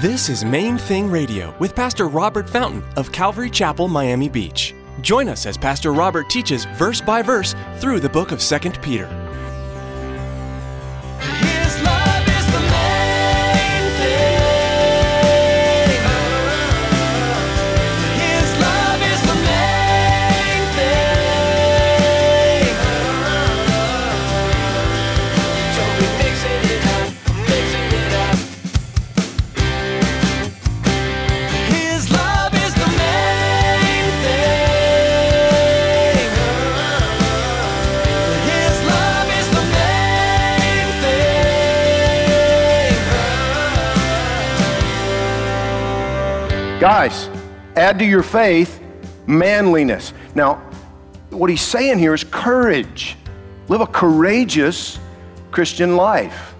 This is Main Thing Radio with Pastor Robert Fountain of Calvary Chapel, Miami Beach. Join us as Pastor Robert teaches verse by verse through the book of 2 Peter. Guys, add to your faith manliness. Now, what he's saying here is courage. Live a courageous Christian life.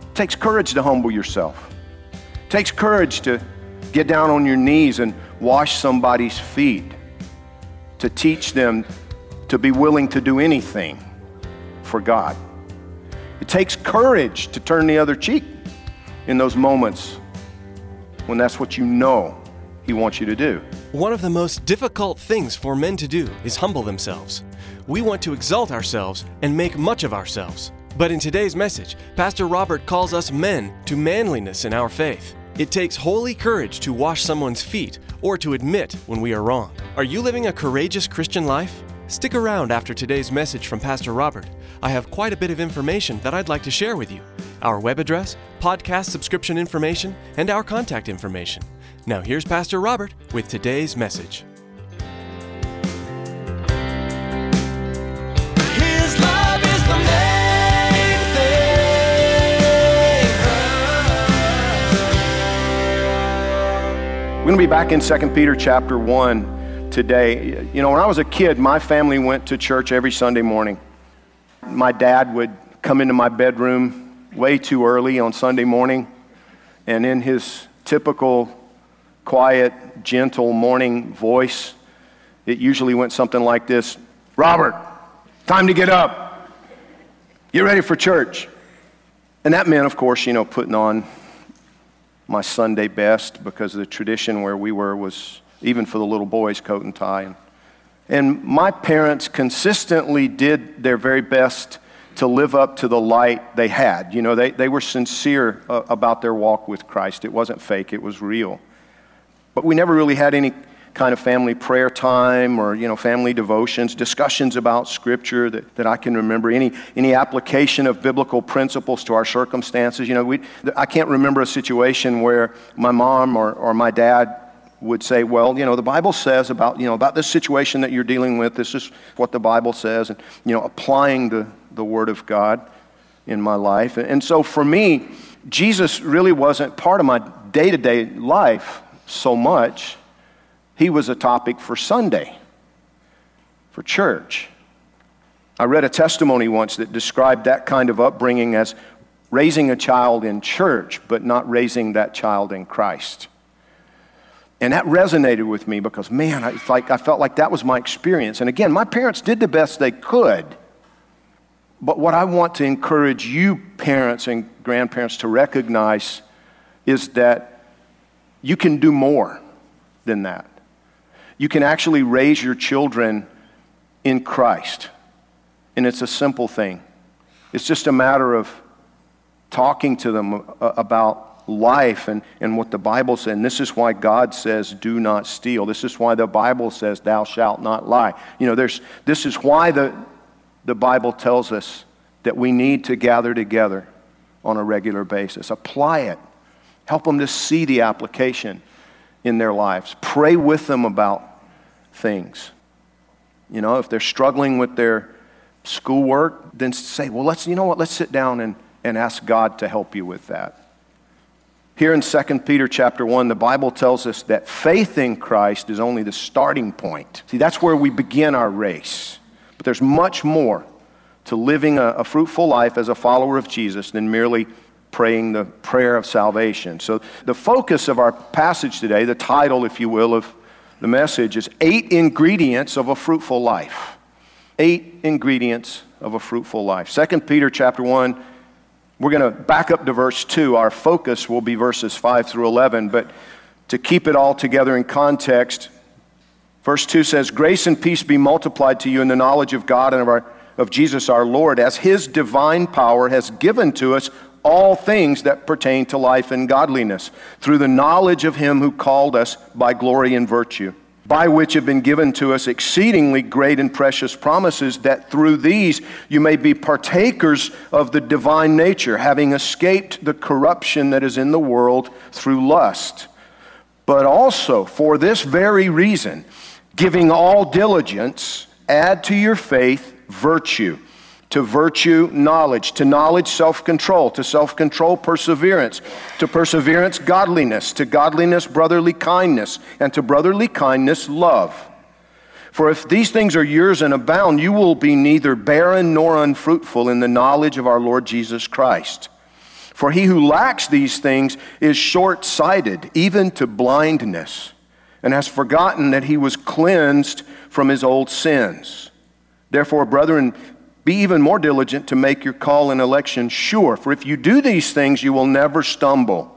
It takes courage to humble yourself. It takes courage to get down on your knees and wash somebody's feet. To teach them to be willing to do anything for God. It takes courage to turn the other cheek in those moments when that's what you know He wants you to do. One of the most difficult things for men to do is humble themselves. We want to exalt ourselves and make much of ourselves. But in today's message, Pastor Robert calls us men to manliness in our faith. It takes holy courage to wash someone's feet or to admit when we are wrong. Are you living a courageous Christian life? Stick around after today's message from Pastor Robert. I have quite a bit of information that I'd like to share with you our web address, podcast subscription information, and our contact information. Now, here's Pastor Robert with today's message. His love is the main thing. We're going to be back in 2 Peter chapter 1 today. You know, when I was a kid, my family went to church every Sunday morning. My dad would come into my bedroom way too early on Sunday morning, and in his typical quiet, gentle morning voice, it usually went something like this Robert, time to get up. Get ready for church. And that meant, of course, you know, putting on my Sunday best because the tradition where we were was even for the little boys, coat and tie. And, and my parents consistently did their very best to live up to the light they had. You know, they, they were sincere uh, about their walk with Christ. It wasn't fake, it was real. But we never really had any kind of family prayer time or, you know, family devotions, discussions about Scripture that, that I can remember, any, any application of biblical principles to our circumstances. You know, we, I can't remember a situation where my mom or, or my dad would say, well, you know, the Bible says about, you know, about this situation that you're dealing with, this is what the Bible says, and, you know, applying the, the Word of God in my life. And so for me, Jesus really wasn't part of my day to day life so much. He was a topic for Sunday, for church. I read a testimony once that described that kind of upbringing as raising a child in church, but not raising that child in Christ. And that resonated with me because, man, I, like, I felt like that was my experience. And again, my parents did the best they could. But what I want to encourage you, parents and grandparents, to recognize is that you can do more than that. You can actually raise your children in Christ. And it's a simple thing. It's just a matter of talking to them about life and, and what the Bible says. And this is why God says, do not steal. This is why the Bible says, thou shalt not lie. You know, there's, this is why the, the Bible tells us that we need to gather together on a regular basis. Apply it. Help them to see the application in their lives. Pray with them about things. You know, if they're struggling with their schoolwork, then say, well, let's, you know what, let's sit down and, and ask God to help you with that. Here in 2 Peter chapter 1, the Bible tells us that faith in Christ is only the starting point. See, that's where we begin our race. But there's much more to living a, a fruitful life as a follower of Jesus than merely praying the prayer of salvation. So, the focus of our passage today, the title, if you will, of the message is Eight Ingredients of a Fruitful Life. Eight ingredients of a fruitful life. 2 Peter chapter 1 We're going to back up to verse 2. Our focus will be verses 5 through 11, but to keep it all together in context, verse 2 says, Grace and peace be multiplied to you in the knowledge of God and of, our, of Jesus our Lord, as his divine power has given to us all things that pertain to life and godliness, through the knowledge of him who called us by glory and virtue, by which have been given to us exceedingly great and precious promises, that through these you may be partakers of the divine nature, having escaped the corruption that is in the world through lust. But also, for this very reason, giving all diligence, add to your faith virtue to virtue, knowledge, to knowledge, self control, to self control, perseverance, to perseverance, godliness, to godliness, brotherly kindness, and to brotherly kindness, love. For if these things are yours and abound, you will be neither barren nor unfruitful in the knowledge of our Lord Jesus Christ. For he who lacks these things is short sighted, even to blindness, and has forgotten that he was cleansed from his old sins. Therefore, brethren, be even more diligent to make your call and election sure. For if you do these things, you will never stumble.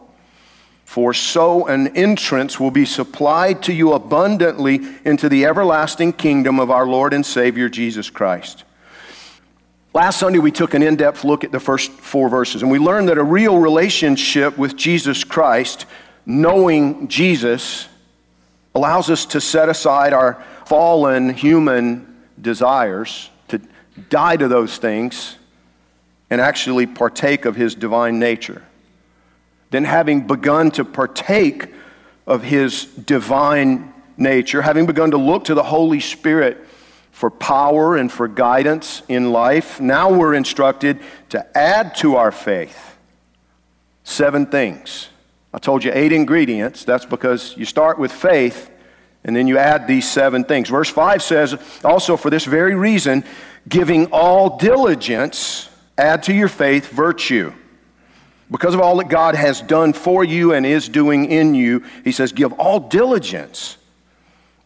For so an entrance will be supplied to you abundantly into the everlasting kingdom of our Lord and Savior Jesus Christ. Last Sunday, we took an in depth look at the first four verses, and we learned that a real relationship with Jesus Christ, knowing Jesus, allows us to set aside our fallen human desires die to those things and actually partake of his divine nature. Then, having begun to partake of his divine nature, having begun to look to the Holy Spirit for power and for guidance in life, now we're instructed to add to our faith seven things. I told you eight ingredients. That's because you start with faith and then you add these seven things. Verse 5 says, also for this very reason, giving all diligence, add to your faith virtue. Because of all that God has done for you and is doing in you, he says, give all diligence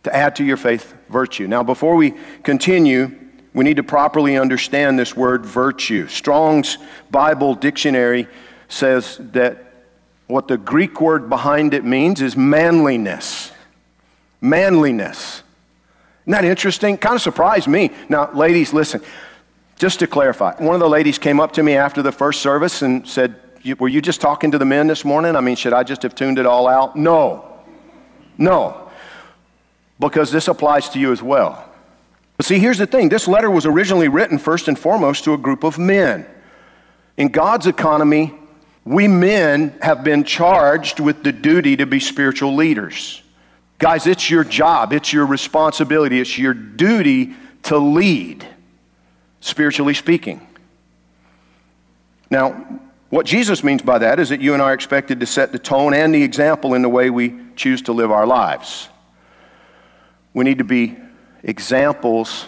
to add to your faith virtue. Now, before we continue, we need to properly understand this word virtue. Strong's Bible dictionary says that what the Greek word behind it means is manliness. Manliness. Isn't that interesting? Kind of surprised me. Now, ladies, listen. Just to clarify, one of the ladies came up to me after the first service and said, Were you just talking to the men this morning? I mean, should I just have tuned it all out? No. No. Because this applies to you as well. But see, here's the thing this letter was originally written first and foremost to a group of men. In God's economy, we men have been charged with the duty to be spiritual leaders. Guys, it's your job, it's your responsibility, it's your duty to lead, spiritually speaking. Now, what Jesus means by that is that you and I are expected to set the tone and the example in the way we choose to live our lives. We need to be examples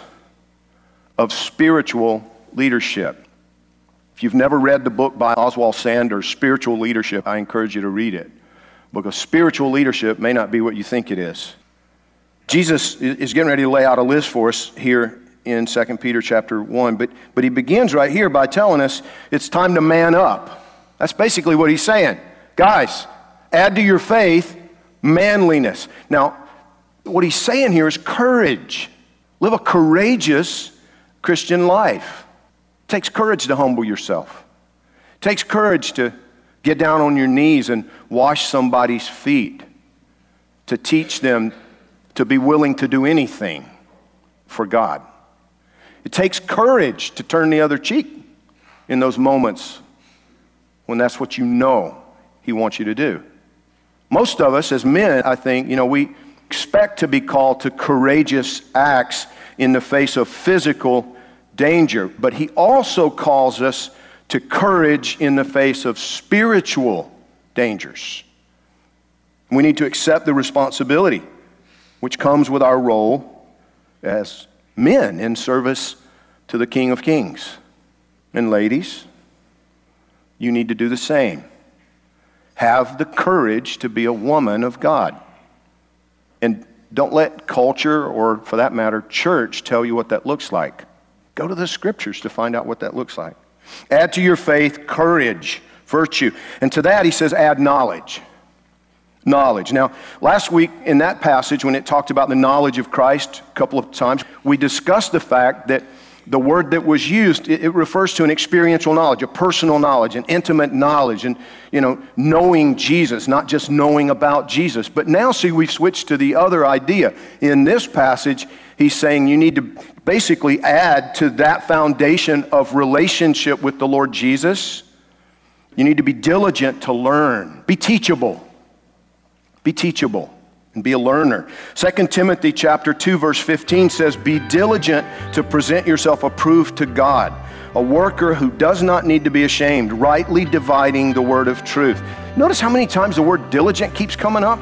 of spiritual leadership. If you've never read the book by Oswald Sanders, Spiritual Leadership, I encourage you to read it because spiritual leadership may not be what you think it is. Jesus is getting ready to lay out a list for us here in 2 Peter chapter 1, but, but he begins right here by telling us it's time to man up. That's basically what he's saying. Guys, add to your faith manliness. Now, what he's saying here is courage. Live a courageous Christian life. It takes courage to humble yourself. It takes courage to Get down on your knees and wash somebody's feet to teach them to be willing to do anything for God. It takes courage to turn the other cheek in those moments when that's what you know He wants you to do. Most of us, as men, I think, you know, we expect to be called to courageous acts in the face of physical danger, but He also calls us to courage in the face of spiritual dangers. We need to accept the responsibility which comes with our role as men in service to the King of Kings. And ladies, you need to do the same. Have the courage to be a woman of God. And don't let culture, or for that matter, church, tell you what that looks like. Go to the scriptures to find out what that looks like. Add to your faith courage, virtue. And to that, he says, add knowledge. Knowledge. Now, last week in that passage, when it talked about the knowledge of Christ a couple of times, we discussed the fact that the word that was used, it, it, refers to an experiential knowledge, a personal knowledge, an intimate knowledge, and you know, knowing Jesus, not just knowing about Jesus. But now, see, we've switched to the other idea. In this passage, he's saying you need to basically add to that foundation of relationship with the Lord Jesus. You need to be diligent to learn, be teachable. Be teachable and be a learner. 2 Timothy chapter 2 verse 15 says, "Be diligent to present yourself approved to God, a worker who does not need to be ashamed, rightly dividing the word of truth." Notice how many times the word diligent keeps coming up?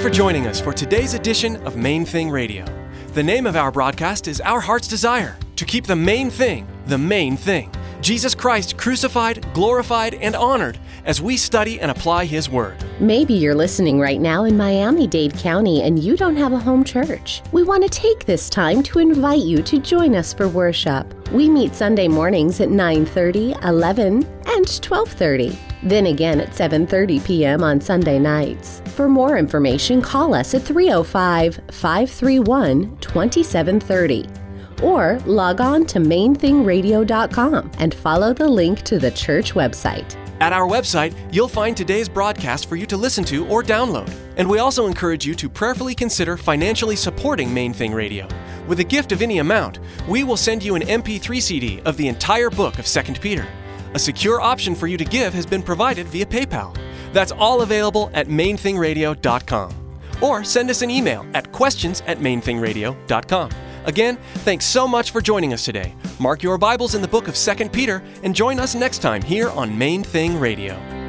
For joining us for today's edition of Main Thing Radio. The name of our broadcast is Our Heart's Desire to keep the main thing the main thing Jesus Christ crucified, glorified, and honored as we study and apply His Word. Maybe you're listening right now in Miami Dade County and you don't have a home church. We want to take this time to invite you to join us for worship. We meet Sunday mornings at 9:30, 11, and 12:30. Then again at 7:30 p.m. on Sunday nights. For more information, call us at 305-531-2730 or log on to mainthingradio.com and follow the link to the church website. At our website, you'll find today's broadcast for you to listen to or download. And we also encourage you to prayerfully consider financially supporting Main Thing Radio. With a gift of any amount, we will send you an MP3 CD of the entire book of 2 Peter. A secure option for you to give has been provided via PayPal. That's all available at mainthingradio.com. Or send us an email at questions at mainthingradio.com. Again, thanks so much for joining us today. Mark your Bibles in the book of 2 Peter and join us next time here on Main Thing Radio.